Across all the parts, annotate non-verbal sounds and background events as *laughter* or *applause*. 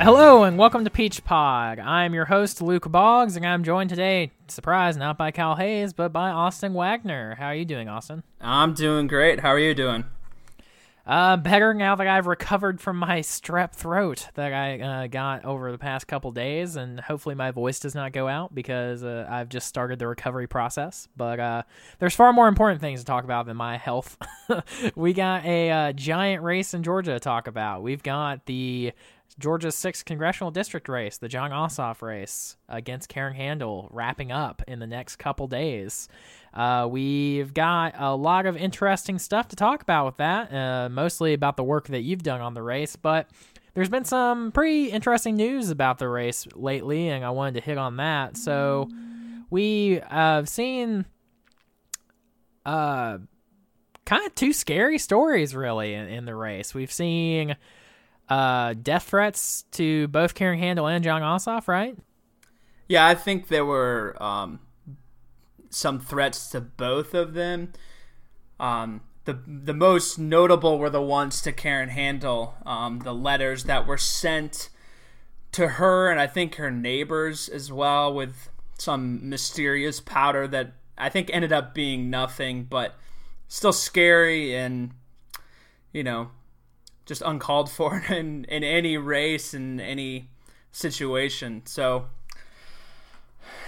Hello and welcome to Peach Pod. I'm your host Luke Boggs, and I'm joined today, surprise, not by Cal Hayes, but by Austin Wagner. How are you doing, Austin? I'm doing great. How are you doing? Uh, better now that I've recovered from my strep throat that I uh, got over the past couple days, and hopefully my voice does not go out because uh, I've just started the recovery process. But uh, there's far more important things to talk about than my health. *laughs* we got a uh, giant race in Georgia to talk about. We've got the Georgia's sixth congressional district race, the Jon Ossoff race against Karen Handel, wrapping up in the next couple days. Uh, we've got a lot of interesting stuff to talk about with that, uh, mostly about the work that you've done on the race, but there's been some pretty interesting news about the race lately, and I wanted to hit on that. So we have seen uh, kind of two scary stories, really, in, in the race. We've seen uh, death threats to both Karen Handel and Jon Ossoff, right? Yeah, I think there were um, some threats to both of them. Um, the the most notable were the ones to Karen Handel, um, the letters that were sent to her and I think her neighbors as well, with some mysterious powder that I think ended up being nothing, but still scary and you know just uncalled for *laughs* in in any race in any situation. So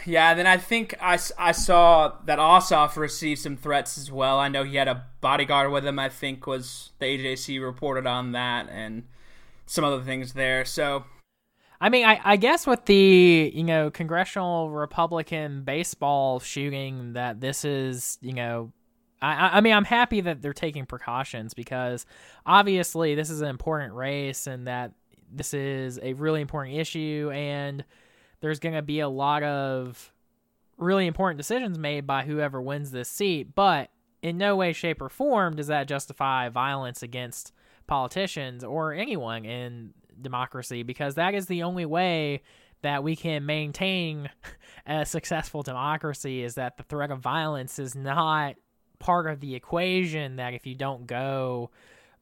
yeah, then I think I, I saw that Ossoff received some threats as well. I know he had a bodyguard with him. I think was the AJC reported on that and some other things there. So, I mean, I, I guess with the you know congressional Republican baseball shooting that this is you know. I, I mean, I'm happy that they're taking precautions because obviously this is an important race and that this is a really important issue and there's going to be a lot of really important decisions made by whoever wins this seat, but in no way, shape, or form does that justify violence against politicians or anyone in democracy because that is the only way that we can maintain *laughs* a successful democracy is that the threat of violence is not part of the equation that if you don't go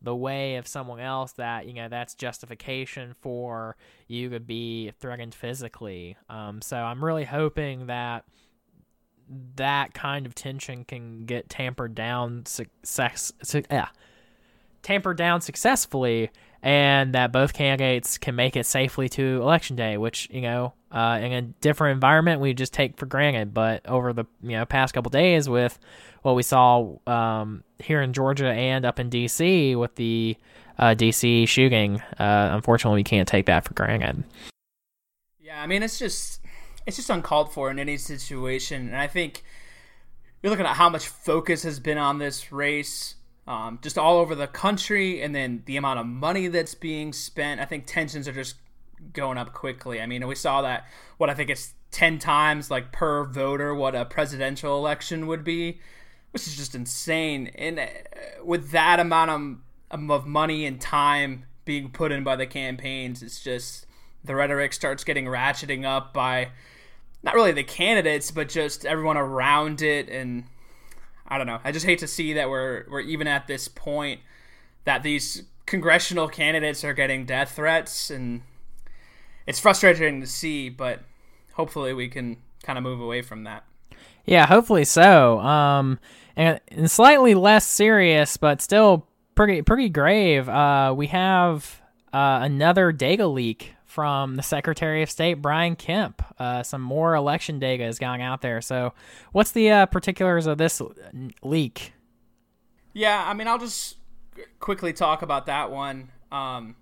the way of someone else that you know that's justification for you to be threatened physically. Um, so i'm really hoping that that kind of tension can get tampered down success su- yeah, tampered down successfully and that both candidates can make it safely to election day which you know uh, in a different environment we just take for granted but over the you know past couple days with what we saw um, here in Georgia and up in D.C. with the uh, D.C. shooting. Uh, unfortunately, we can't take that for granted. Yeah, I mean, it's just it's just uncalled for in any situation, and I think you're looking at how much focus has been on this race. Um, just all over the country, and then the amount of money that's being spent. I think tensions are just going up quickly. I mean, we saw that what I think it's ten times like per voter what a presidential election would be which is just insane. And uh, with that amount of, of money and time being put in by the campaigns, it's just the rhetoric starts getting ratcheting up by not really the candidates, but just everyone around it. And I don't know. I just hate to see that we're we're even at this point that these congressional candidates are getting death threats, and it's frustrating to see. But hopefully, we can kind of move away from that. Yeah, hopefully so. Um, and, and slightly less serious, but still pretty pretty grave. Uh, we have uh, another data leak from the Secretary of State Brian Kemp. Uh, some more election data is going out there. So, what's the uh, particulars of this leak? Yeah, I mean, I'll just quickly talk about that one. Um,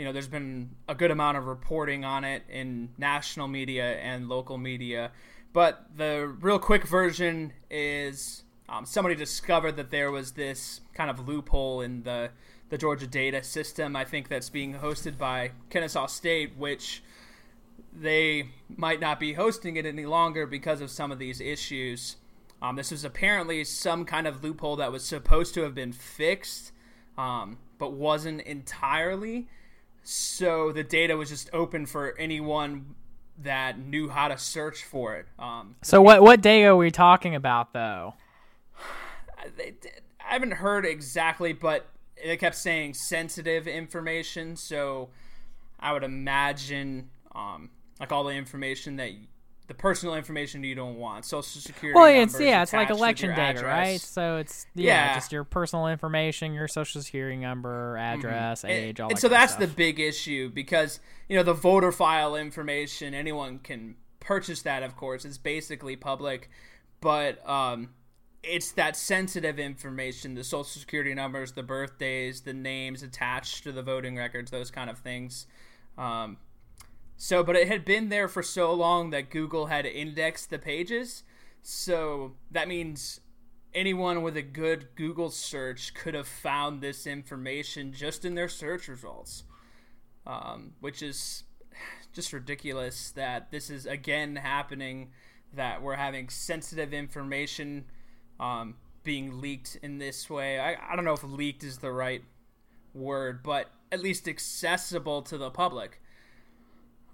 you know, there's been a good amount of reporting on it in national media and local media. But the real quick version is um, somebody discovered that there was this kind of loophole in the the Georgia data system. I think that's being hosted by Kennesaw State, which they might not be hosting it any longer because of some of these issues. Um, this was apparently some kind of loophole that was supposed to have been fixed, um, but wasn't entirely. So the data was just open for anyone that knew how to search for it. Um, so what what day are we talking about though? *sighs* I haven't heard exactly, but they kept saying sensitive information. So I would imagine um, like all the information that the personal information you don't want, social security. Well, it's yeah, it's like election data, right? So it's yeah, Yeah. just your personal information, your social security number, address, And- age, all and that so kind of that's the big issue because you know the voter file information anyone can purchase that of course it's basically public but um it's that sensitive information the social security numbers the birthdays the names attached to the voting records those kind of things um so but it had been there for so long that google had indexed the pages so that means anyone with a good Google search could have found this information just in their search results, um, which is just ridiculous that this is again happening. That we're having sensitive information um, being leaked in this way. I, I don't know if leaked is the right word, but at least accessible to the public.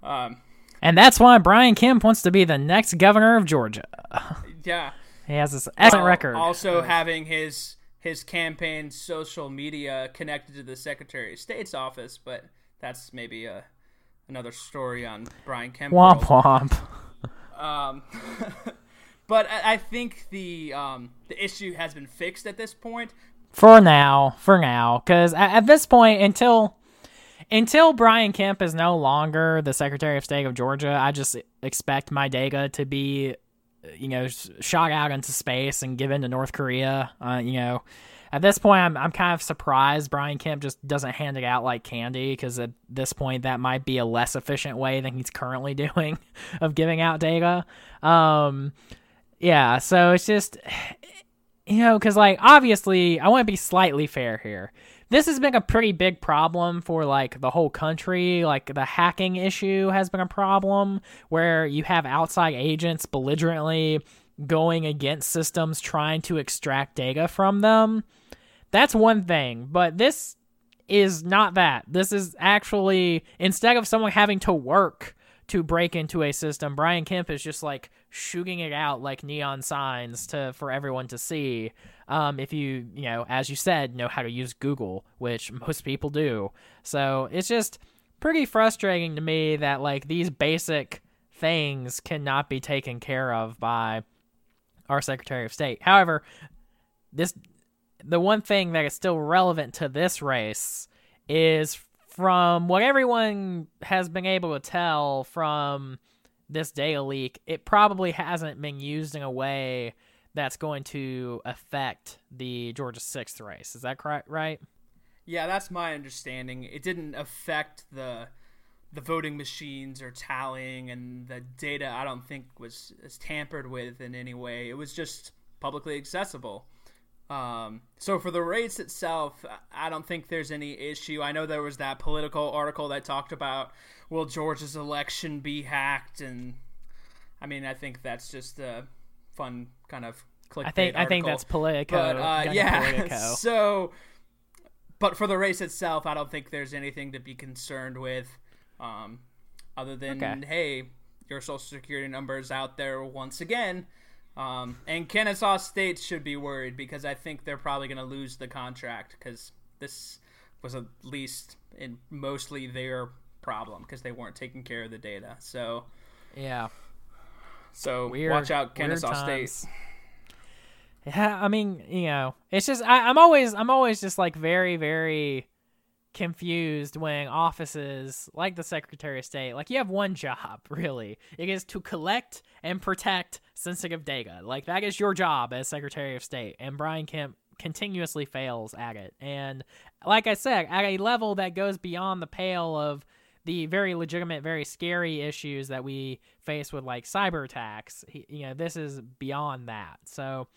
Um, And that's why Brian Kemp wants to be the next governor of Georgia. *laughs* yeah. He has this excellent record. Also having his his campaign social media connected to the Secretary of State's office, but that's maybe a another story on Brian Kemp. womp world. womp. Um, *laughs* but I, I think the um, the issue has been fixed at this point. For now, for now, because at, at this point, until until Brian Kemp is no longer the Secretary of State of Georgia, I just expect my Dega to be, you know, shot out into space and given to North Korea. Uh, you know, at this point, I'm I'm kind of surprised Brian Kemp just doesn't hand it out like candy because at this point, that might be a less efficient way than he's currently *laughs* doing of giving out data. Um, yeah, so it's just *sighs* you know, because like obviously, I want to be slightly fair here. This has been a pretty big problem for like the whole country. Like the hacking issue has been a problem where you have outside agents belligerently going against systems trying to extract data from them. That's one thing, but this is not that. This is actually instead of someone having to work to break into a system, Brian Kemp is just like shooting it out like neon signs to for everyone to see. Um, if you you know, as you said, know how to use Google, which most people do. So it's just pretty frustrating to me that like these basic things cannot be taken care of by our Secretary of State. However, this the one thing that is still relevant to this race is from what everyone has been able to tell from this data leak, it probably hasn't been used in a way that's going to affect the Georgia 6th race. Is that correct, right? Yeah, that's my understanding. It didn't affect the the voting machines or tallying, and the data I don't think was, was tampered with in any way. It was just publicly accessible. Um, so for the race itself, I don't think there's any issue. I know there was that political article that talked about will Georgia's election be hacked, and I mean I think that's just a fun kind of clickbait. I think I think article. that's Politico. But uh, yeah, Politico. *laughs* so but for the race itself, I don't think there's anything to be concerned with, um, other than Okay. hey, your social security number is out there once again. Um, and Kennesaw State should be worried because I think they're probably going to lose the contract because this was at least in mostly their problem because they weren't taking care of the data. So yeah. So Weird, watch out, Kennesaw State. Yeah, I mean, you know, it's just I, I'm always I'm always just like very very confused when offices like the Secretary of State, like you have one job *laughs* really, it is to collect and protect sensitive data. Like that is your job as Secretary of State, and Brian Kemp continuously fails at it. And like I said, at a level that goes beyond the pale of the very legitimate, very scary issues that we face with like cyber attacks. He, you know, this is beyond that. So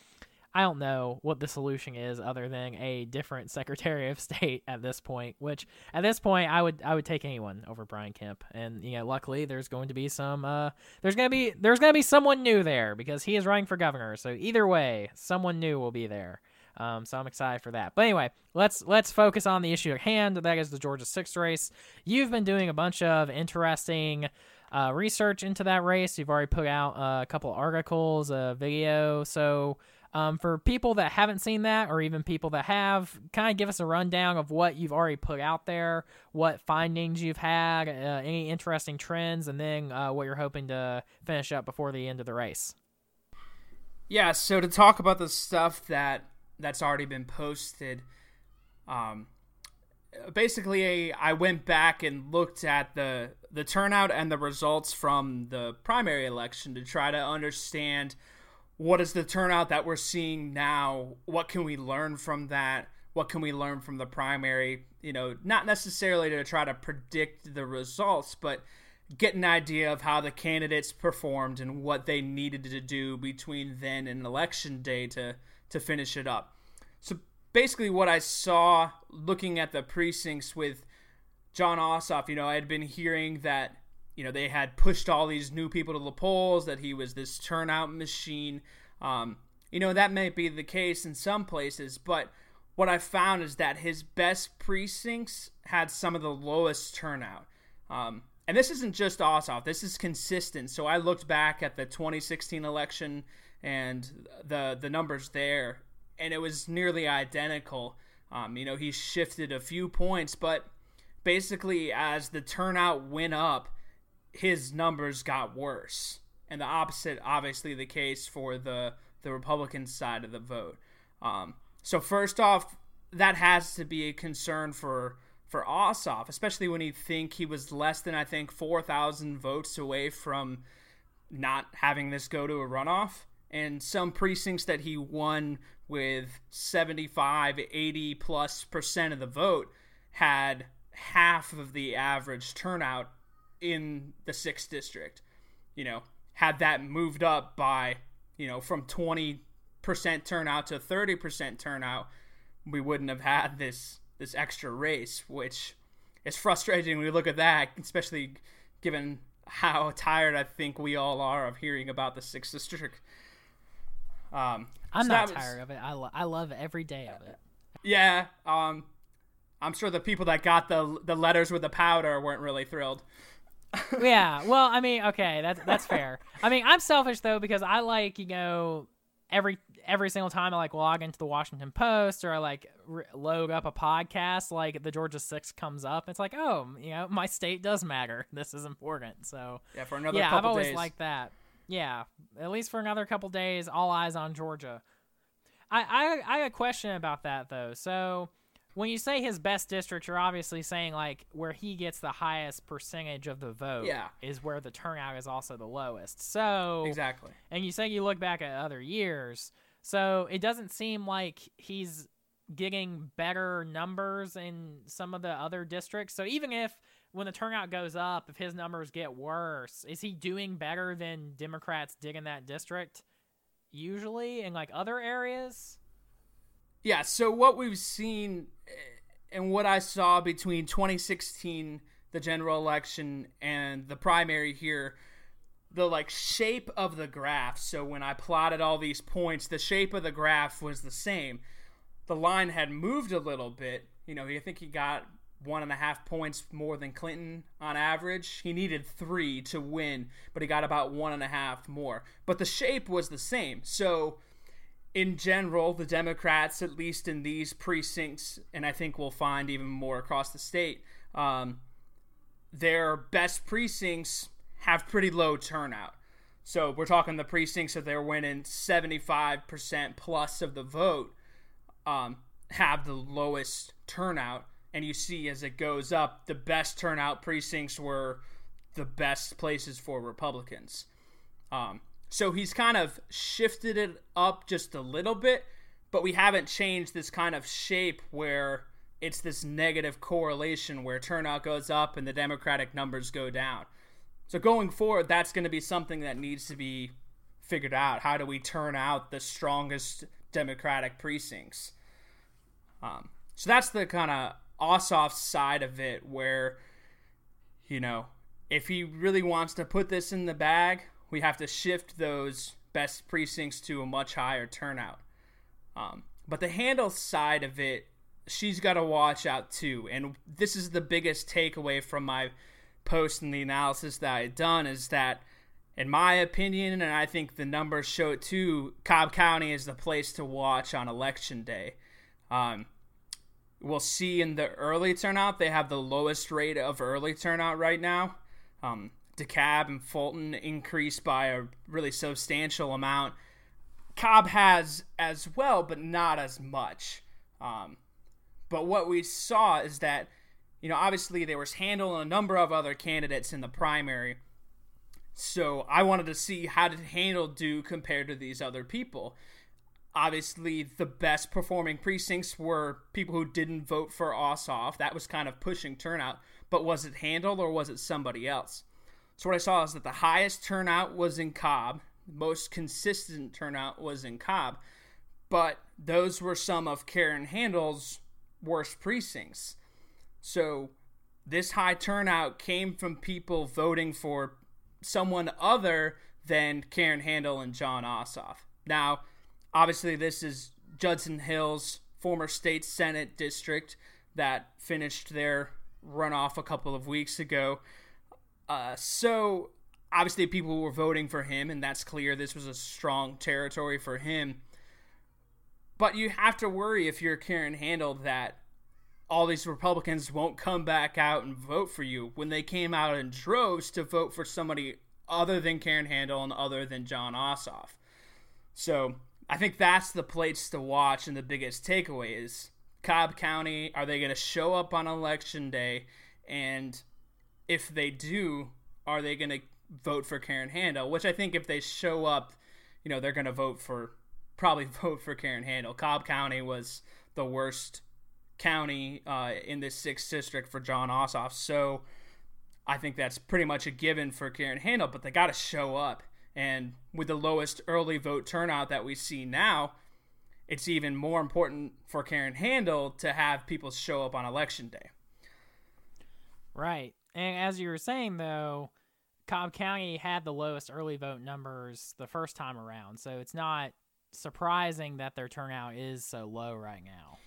I don't know what the solution is other than a different *laughs* Secretary of State at this point. Which at this point, I would I would take anyone over Brian Kemp. And you know, luckily, there's going to be some uh, there's gonna be there's gonna be someone new there because he is running for governor. So either way, someone new will be there. Um, so I'm excited for that. But anyway, let's let's focus on the issue at hand. That is the Georgia Six race. You've been doing a bunch of interesting uh, research into that race. You've already put out uh, a couple articles, a video. So Um, for people that haven't seen that, or even people that have, kind of give us a rundown of what you've already put out there, what findings you've had, uh, any interesting trends, and then uh, what you're hoping to finish up before the end of the race. Yeah, so to talk about the stuff that that's already been posted, um, basically I went back and looked at the the turnout and the results from the primary election to try to understand what is the turnout that we're seeing now. What can we learn from that? What can we learn from the primary? You know not necessarily to try to predict the results but get an idea of how the candidates performed and what they needed to do between then and election day to to finish it up so basically what I saw looking at the precincts with Jon Ossoff, you know, I had been hearing that, you know, they had pushed all these new people to the polls, that he was this turnout machine. Um, you know, that may be the case in some places, but what I found is that his best precincts had some of the lowest turnout. Um, and this isn't just Ossoff, this is consistent. So I looked back at the 2016 election and the the numbers there and it was nearly identical. Um, you know, he shifted a few points, but basically, as the turnout went up, his numbers got worse. And the opposite, obviously, the case for the the Republican side of the vote. Um, so first off, that has to be a concern for for Ossoff, especially when you think he was less than I think four thousand votes away from not having this go to a runoff. And some precincts that he won with 75 80 plus percent of the vote had half of the average turnout in the 6th district. You know had that moved up by you know from 20% turnout to 30% turnout we wouldn't have had this this extra race which is frustrating when we look at that especially given how tired I think we all are of hearing about the 6th district um, I'm so not was, tired of it. I, lo- I love every day of it. Yeah. Um, I'm sure the people that got the the letters with the powder weren't really thrilled. *laughs* yeah. Well, I mean, okay, that's that's fair. I mean, I'm selfish though because I like you know every every single time I like log into the Washington Post or I like re- load up a podcast, like the Georgia Six comes up. It's like, oh, you know, my state does matter. This is important. So yeah, for another yeah, I've always days. liked that. Yeah, at least for another couple days, all eyes on Georgia. I, I I got a question about that though. So when you say his best district, you're obviously saying like where he gets the highest percentage of the vote yeah. is where the turnout is also the lowest. So Exactly. And you say you look back at other years. So it doesn't seem like he's getting better numbers in some of the other districts. So even if when the turnout goes up, if his numbers get worse, is he doing better than Democrats did in that district usually in like other areas? Yeah, so what we've seen eh, and what I saw between 2016 the general election and the primary here the like shape of the graph so when i plotted all these points the shape of the graph was the same the line had moved a little bit you know i think he got one and a half points more than Clinton on average. He needed three to win, but he got about one and a half more. But the shape was the same. So, in general, the Democrats, at least in these precincts, and I think we'll find even more across the state, um, their best precincts have pretty low turnout. So we're talking the precincts that they're winning 75% plus of the vote um, have the lowest turnout and you see as it goes up, the best turnout precincts were the best places for Republicans. Um, so he's kind of shifted it up just a little bit, but we haven't changed this kind of shape where it's this negative correlation where turnout goes up and the Democratic numbers go down. So going forward, that's going to be something that needs to be figured out. How do we turn out the strongest Democratic precincts? Um, so that's the kind of Ossoff side of it where, you know, if he really wants to put this in the bag, we have to shift those best precincts to a much higher turnout. Um, but the Handel side of it, she's got to watch out too. And this is the biggest takeaway from my post and the analysis that I had done is that in my opinion, and I think the numbers show it too, Cobb County is the place to watch on election day. Um, we'll see in the early turnout, they have the lowest rate of early turnout right now. Um, DeKalb and Fulton increased by a really substantial amount. Cobb has as well, but not as much. Um, but what we saw is that, you know, obviously there was Handel and a number of other candidates in the primary. So I wanted to see how did Handel do compared to these other people. Obviously, the best performing precincts were people who didn't vote for Ossoff. That was kind of pushing turnout. But was it Handel or was it somebody else? So what I saw is that the highest turnout was in Cobb, most consistent turnout was in Cobb, but those were some of Karen Handel's worst precincts. So this high turnout came from people voting for someone other than Karen Handel and Jon Ossoff. Now, obviously, this is Judson Hill's former state senate district that finished their runoff a couple of weeks ago. Uh, so obviously people were voting for him, and that's clear. This was a strong territory for him. But you have to worry if you're Karen Handel that all these Republicans won't come back out and vote for you when they came out in droves to vote for somebody other than Karen Handel and other than Jon Ossoff. So I think that's the place to watch, and the biggest takeaway is Cobb County. Are they going to show up on election day? And if they do, are they going to vote for Karen Handel, which I think if they show up, you know, they're going to vote for probably *laughs* vote for Karen Handel. Cobb County was the worst county uh, in this sixth district for Jon Ossoff, so I think that's pretty much a given for Karen Handel. But they got to show up, and with the lowest early vote turnout that we see now, it's even more important for Karen Handel to have people show up on election day. Right. And as you were saying, though, Cobb County had the lowest early vote numbers the first time around, so it's not surprising that their turnout is so low right now.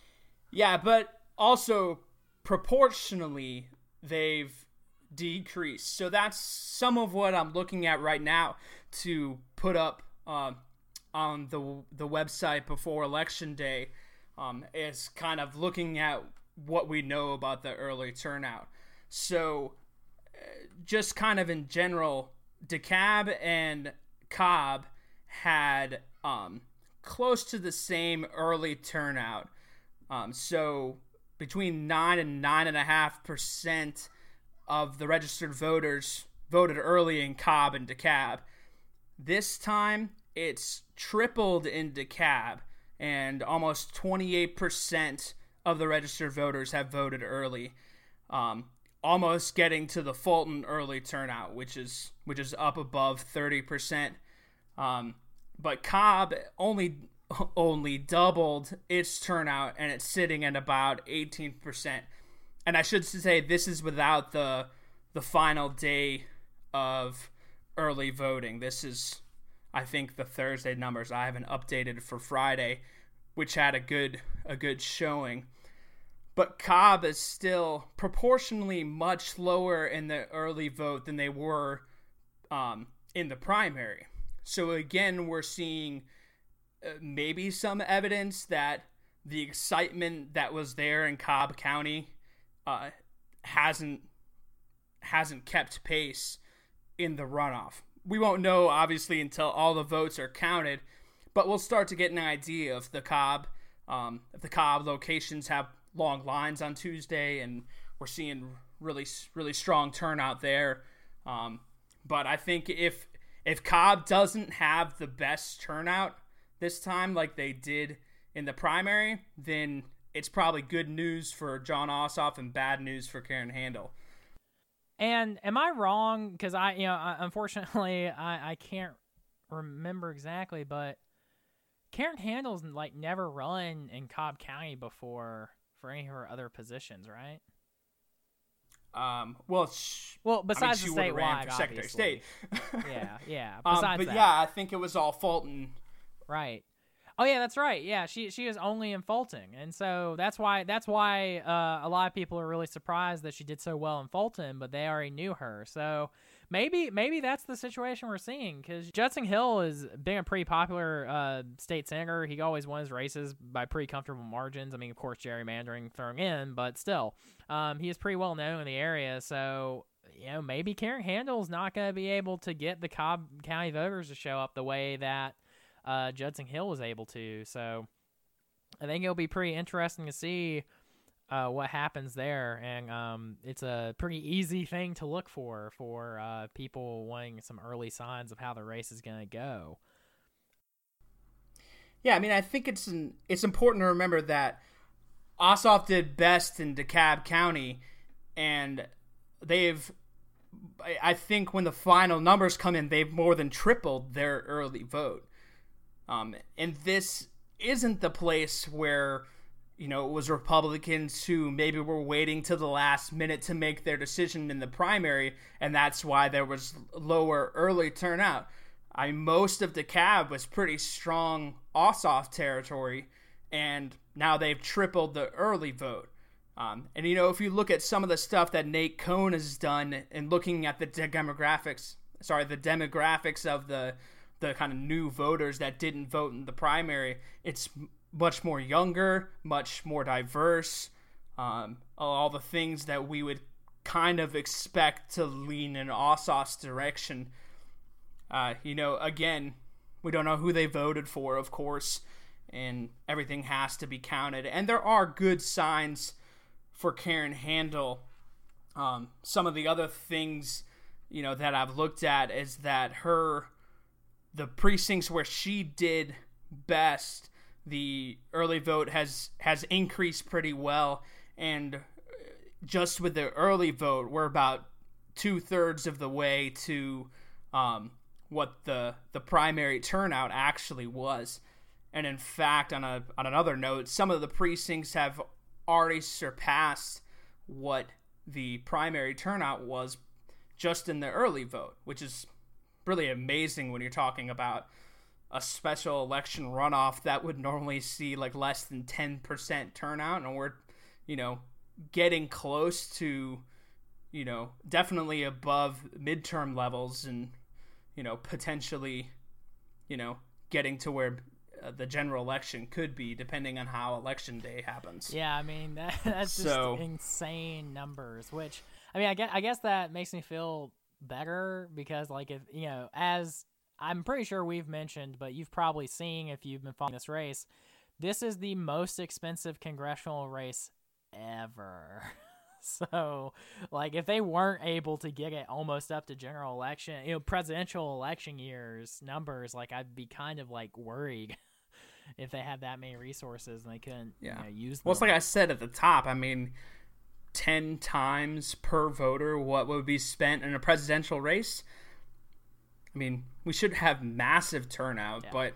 Yeah, but also proportionally, they've decreased. So that's some of what I'm looking at right now to put up uh, on the the website before election day. Um, is kind of looking at what we know about the early turnout. So just kind of in general, DeKalb and Cobb had um, close to the same early turnout. Um, so between nine and nine and a half percent of the registered voters voted early in Cobb and DeKalb. This time, it's tripled in DeKalb, and almost 28% of the registered voters have voted early. Um, almost getting to the Fulton early turnout, which is which is up above thirty percent. Um, but Cobb only *laughs* only doubled its turnout, and it's sitting at about eighteen percent. And I should say this is without the the final day of early voting. This is, I think, the Thursday numbers. I haven't updated for Friday, which had a good a good showing but Cobb is still proportionally much lower in the early vote than they were um, in the primary. So again, we're seeing uh, maybe some evidence that the excitement that was there in Cobb County uh, hasn't hasn't kept pace in the runoff. We won't know obviously until all the votes are counted, but we'll start to get an idea of the Cobb um, if the Cobb locations have long lines on Tuesday, and we're seeing really really strong turnout there. Um, but I think if if Cobb doesn't have the best turnout this time, like they did in the primary, then it's probably good news for Jon Ossoff and bad news for Karen Handel. And am I wrong? Because I, you know, unfortunately, I, I can't remember exactly, but Karen Handel's like never run in Cobb County before for any of her other positions, right? Um, well, sh- well, besides I mean, the statewide, Secretary of State. *laughs* yeah, yeah. *laughs* Um, besides um, but that. yeah, I think it was all Fulton. Right. Oh yeah, that's right. Yeah, she she is only in Fulton, and so that's why that's why uh, a lot of people are really surprised that she did so well in Fulton, but they already knew her. So maybe maybe that's the situation we're seeing because Judson Hill is being a pretty popular uh, state senator. He always wins races by pretty comfortable margins. I mean, of course, gerrymandering thrown in, but still, um, he is pretty well known in the area. So you know, maybe Karen Handel's not going to be able to get the Cobb County voters to show up the way that uh, Judson Hill was able to. So I think it'll be pretty interesting to see uh, what happens there, and um, it's a pretty easy thing to look for for uh, people wanting some early signs of how the race is going to go. Yeah, I mean, I think it's an, it's important to remember that Ossoff did best in DeKalb County, and they've I think when the final numbers come in, they've more than tripled their early vote. Um, and this isn't the place where you know, it was Republicans who maybe were waiting to the last minute to make their decision in the primary, and that's why there was lower early turnout. I most of DeKalb was pretty strong Ossoff territory, and now they've tripled the early vote. Um, and you know, if you look at some of the stuff that Nate Cohn has done, and looking at the demographics, sorry, the demographics of the the kind of new voters that didn't vote in the primary, it's much more younger, much more diverse. Um, all the things that we would kind of expect to lean in Ossoff's direction. Uh, you know, again, we don't know who they voted for, of course, and everything has to be counted. And there are good signs for Karen Handel. Um, some of the other things, you know, that I've looked at is that her, the precincts where she did best the early vote has has increased pretty well, and just with the early vote, we're about two thirds of the way to um, what the the primary turnout actually was. And in fact, on a on another note, some of the precincts have already surpassed what the primary turnout was just in the early vote, which is really amazing when you're talking about a special election runoff that would normally see like less than 10% turnout and we're you know getting close to you know definitely above midterm levels and you know potentially you know getting to where uh, the general election could be depending on how election day happens. Yeah i mean *laughs* that, that's so, just insane numbers which i mean I guess, I guess that makes me feel better because like if you know as I'm pretty sure we've mentioned, but you've probably seen if you've been following this race. This is the most expensive congressional race ever. *laughs* so, like, if they weren't able to get it almost up to general election, you know, presidential election years numbers, like, I'd be kind of like worried *laughs* if they had that many resources and they couldn't yeah. You know, use them. Well, it's like I said at the top. I mean, 10 times per voter what would be spent in a presidential race I mean, we should have massive turnout, yeah. but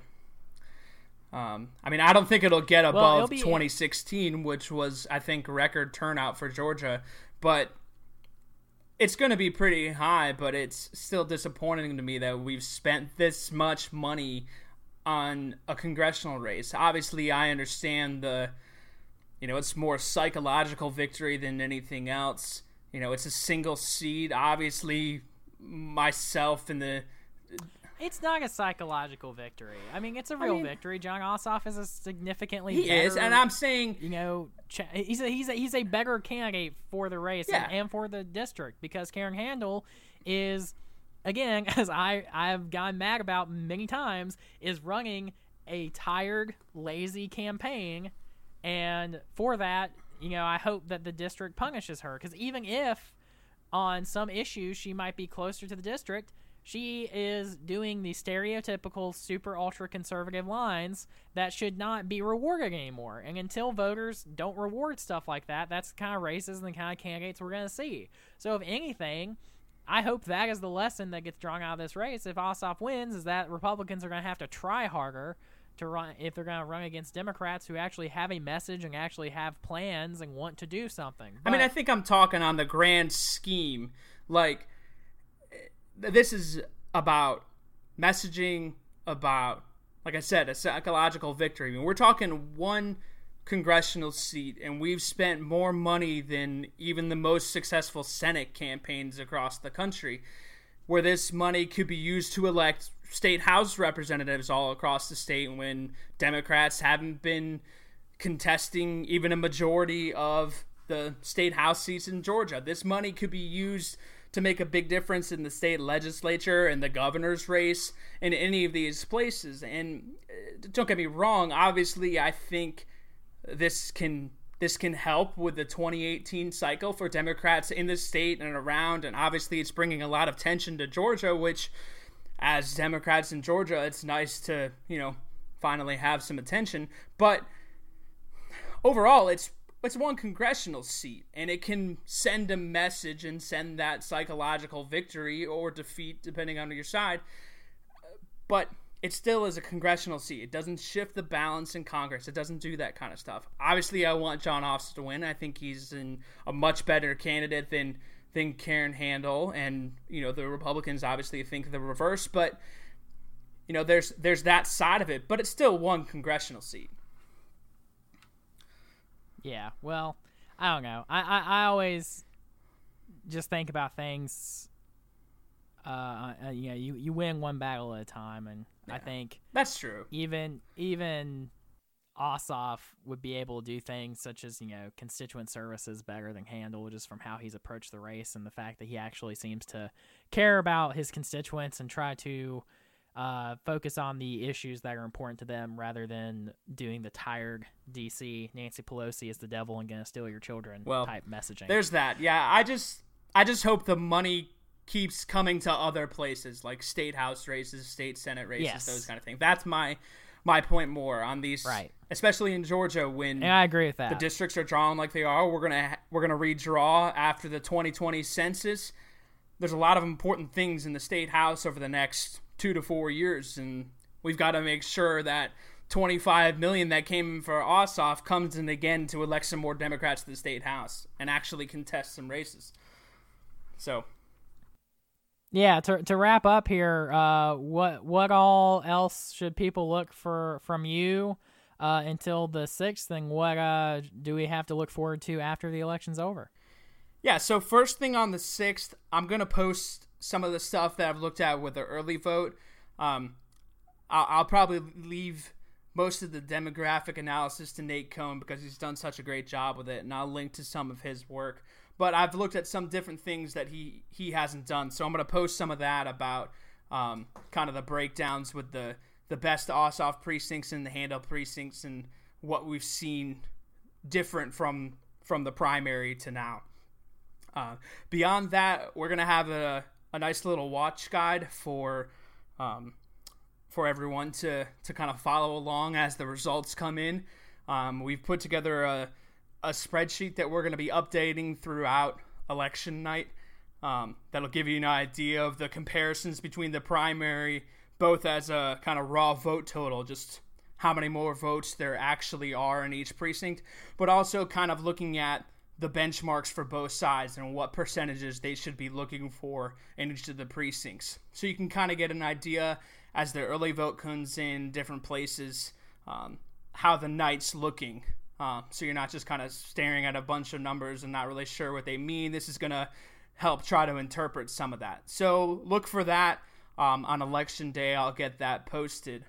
um, I mean, I don't think it'll get above well, it'll be, 2016, which was I think record turnout for Georgia, but it's going to be pretty high. But it's still disappointing to me that we've spent this much money on a congressional race. Obviously, I understand the, you know, it's more psychological victory than anything else. You know, it's a single seat. Obviously, myself and the it's not a psychological victory. I mean, it's a real I mean, victory. Jon Ossoff is a significantly he better, is, and I'm saying you know he's a, he's a, he's a better candidate for the race yeah. and, and for the district because Karen Handel is again *laughs* as I I've gotten mad about many times is running a tired, lazy campaign, and for that, you know, I hope that the district punishes her because even if on some issues she might be closer to the district she is doing the stereotypical super ultra conservative lines that should not be rewarded anymore. And until voters don't reward stuff like that, that's the kind of races and the kind of candidates we're going to see. So, if anything, I hope that is the lesson that gets drawn out of this race. If Ossoff wins, is that Republicans are going to have to try harder to run if they're going to run against Democrats who actually have a message and actually have plans and want to do something. But, I mean, I think I'm talking on the grand scheme, like this is about messaging about like I said, a psychological victory. I mean, we're talking one congressional seat, and we've spent more money than even the most successful Senate campaigns across the country. where this money could be used to elect state house representatives all across the state when Democrats haven't been contesting even a majority of the state house seats in Georgia. This money could be used to make a big difference in the state legislature and the governor's race in any of these places. And uh, don't get me wrong, obviously I think this can this can help with the 2018 cycle for Democrats in the state and around and obviously it's bringing a lot of tension to Georgia which as Democrats in Georgia it's nice to, you know, finally have some attention, but overall it's it's one congressional seat and it can send a message and send that psychological victory or defeat depending on your side. But it still is a congressional seat. It doesn't shift the balance in congress. It doesn't do that kind of stuff. Obviously i want Jon ossoff to win. I think he's in a much better candidate than than karen handel. And you know the republicans obviously think the reverse but you know there's there's that side of it. But it's still one congressional seat yeah, well, I don't know. I, I, I always just think about things. Uh, uh, you know, you, you win one battle at a time, and yeah, I think that's true. Even even Ossoff would be able to do things such as you know constituent services better than Handel, just from how he's approached the race and the fact that he actually seems to care about his constituents and try to uh, focus on the issues that are important to them rather than doing the tired DC Nancy Pelosi is the devil and gonna steal your children well, type messaging. There's that. Yeah, I just I just hope the money keeps coming to other places like state house races, state senate races, yes. those kind of things. That's my my point more on these, right? Especially in Georgia, when yeah, I agree with that. The districts are drawn like they are. We're gonna we're gonna redraw after the 2020 census. There's a lot of important things in the state house over the next two to four years, and we've got to make sure that 25 million that came for Ossoff comes in again to elect some more Democrats to the state house and actually contest some races. So, yeah, to to wrap up here, uh, what what all else should people look for from you uh, until the sixth, and what uh, do we have to look forward to after the election's over? Yeah, so first thing on the sixth, I'm gonna post some of the stuff that I've looked at with the early vote. Um, I'll, I'll, probably leave most of the demographic analysis to Nate Cohn because he's done such a great job with it, and I'll link to some of his work. But I've looked at some different things that he he hasn't done, so I'm going to post some of that about um, kind of the breakdowns with the the best Ossoff precincts and the Handel precincts and what we've seen different from from the primary to now. Uh, beyond that, we're gonna have a a nice little watch guide for um, for everyone to to kind of follow along as the results come in. Um, we've put together a a spreadsheet that we're going to be updating throughout election night. Um, that'll give you an idea of the comparisons between the primary, both as a kind of raw vote total, just how many more votes there actually are in each precinct, but also kind of looking at the benchmarks for both sides and what percentages they should be looking for in each of the precincts. So you can kind of get an idea as the early vote comes in different places um, how the night's looking. Uh, so you're not just kind of staring at a bunch of numbers and not really sure what they mean. This is going to help try to interpret some of that. So look for that um, on election day. I'll get that posted.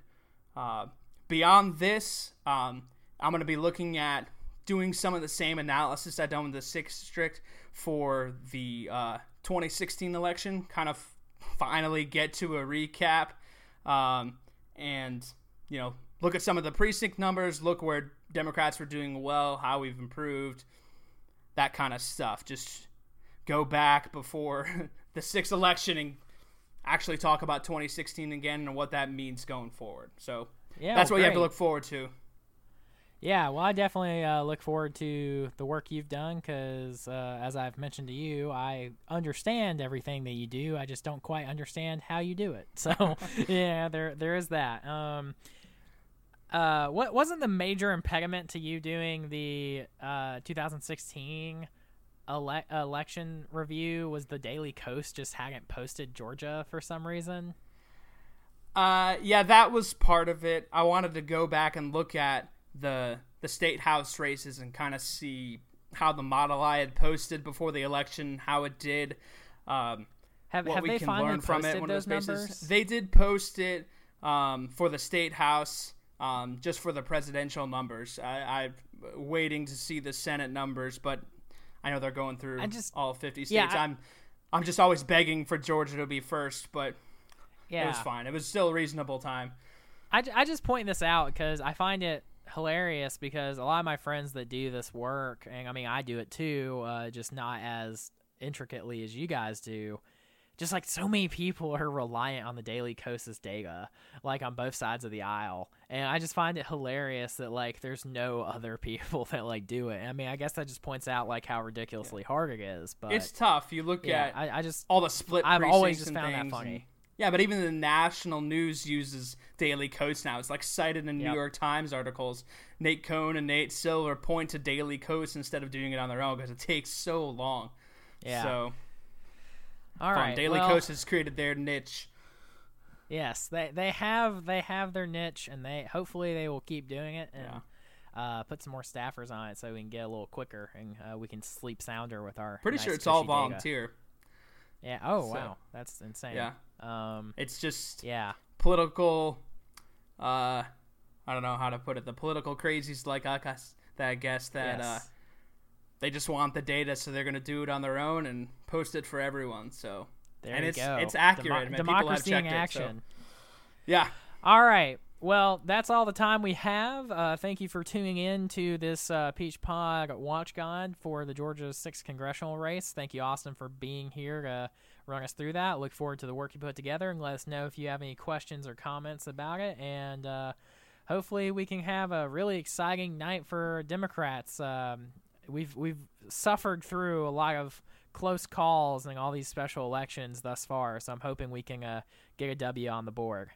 Uh, beyond this, um, I'm going to be looking at doing some of the same analysis I done with the sixth district for the uh, 2016 election. Kind of finally get to a recap, um, and you know look at some of the precinct numbers, look where Democrats were doing well, how we've improved, that kind of stuff. Just go back before *laughs* the sixth election and actually talk about 2016 again and what that means going forward. So yeah, that's what great. you have to look forward to. Yeah, well, I definitely uh, look forward to the work you've done because, uh, as I've mentioned to you, I understand everything that you do. I just don't quite understand how you do it. *laughs* So, yeah, there there is that. Um, uh, what wasn't the major impediment to you doing the uh, 2016 ele- election review? Was the Daily Kos just hadn't posted Georgia for some reason? Uh, yeah, that was part of it. I wanted to go back and look at the the state house races and kind of see how the model I had posted before the election how it did. Um, Have, what have we they can learn from it. One of those bases. numbers? They did post it um, for the state house, um, just for the presidential numbers. I, I'm waiting to see the Senate numbers, but I know they're going through just- all 50 states. yeah, I- I'm I'm just always begging for Georgia to be first, but yeah. it was fine. It was still a reasonable time. I, I just point this out because I find it hilarious because a lot of my friends that do this work, and I mean, I do it too, uh, just not as intricately as you guys do. Just like so many people are reliant on the Daily Kos's data, like on both sides of the aisle, and I just find it hilarious that like there's no *laughs* other people that like do it. I mean, I guess that just points out like how ridiculously hard it is. But It's tough. You look yeah, at I, I just all the split. I've always just found that funny. Yeah, but even the national news uses Daily Kos now. It's like cited in New York Times articles. Nate Cohn and Nate Silver point to Daily Kos instead of doing it on their own because it takes so long. yeah. So All fun. right, Daily well, Kos has created their niche. Yes, they they have they have their niche, and they hopefully they will keep doing it and uh, put some more staffers on it so we can get a little quicker and uh, we can sleep sounder with our. Pretty nice, sure it's all cushy data. volunteer. Yeah. Oh So- wow, that's insane. Yeah. Um. It's just Yeah. political. Uh, I don't know how to put it. The political crazies like us that I guess that uh, they just want the data, so they're going to do it on their own and post it for everyone. So there and you it's- go. it's accurate. I mean, people have democracy in checked it, so- action. yeah, All right. Well, that's all the time we have. Uh, thank you for tuning in to this uh, Peach Pod Watch Guide for the Georgia 6th congressional race. Thank you, Austin, for being here to run us through that. Look forward to the work you put together and let us know if you have any questions or comments about it. And uh, hopefully, we can have a really exciting night for Democrats. Um, we've we've suffered through a lot of close calls and all these special elections thus far, so I'm hoping we can uh, get a W on the board.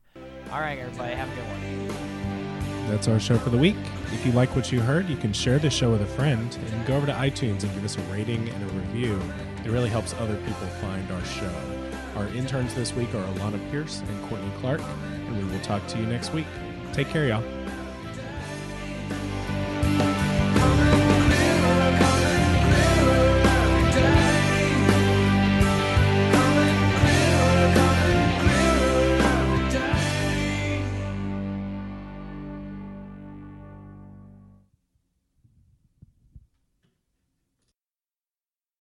All right, everybody, have a good one. That's our show for the week. If you like what you heard, you can share the show with a friend and go over to iTunes and give us a rating and a review. It really helps other people find our show. Our interns this week are Alana Pierce and Courtney Clark, and we will talk to you next week. Take care, y'all.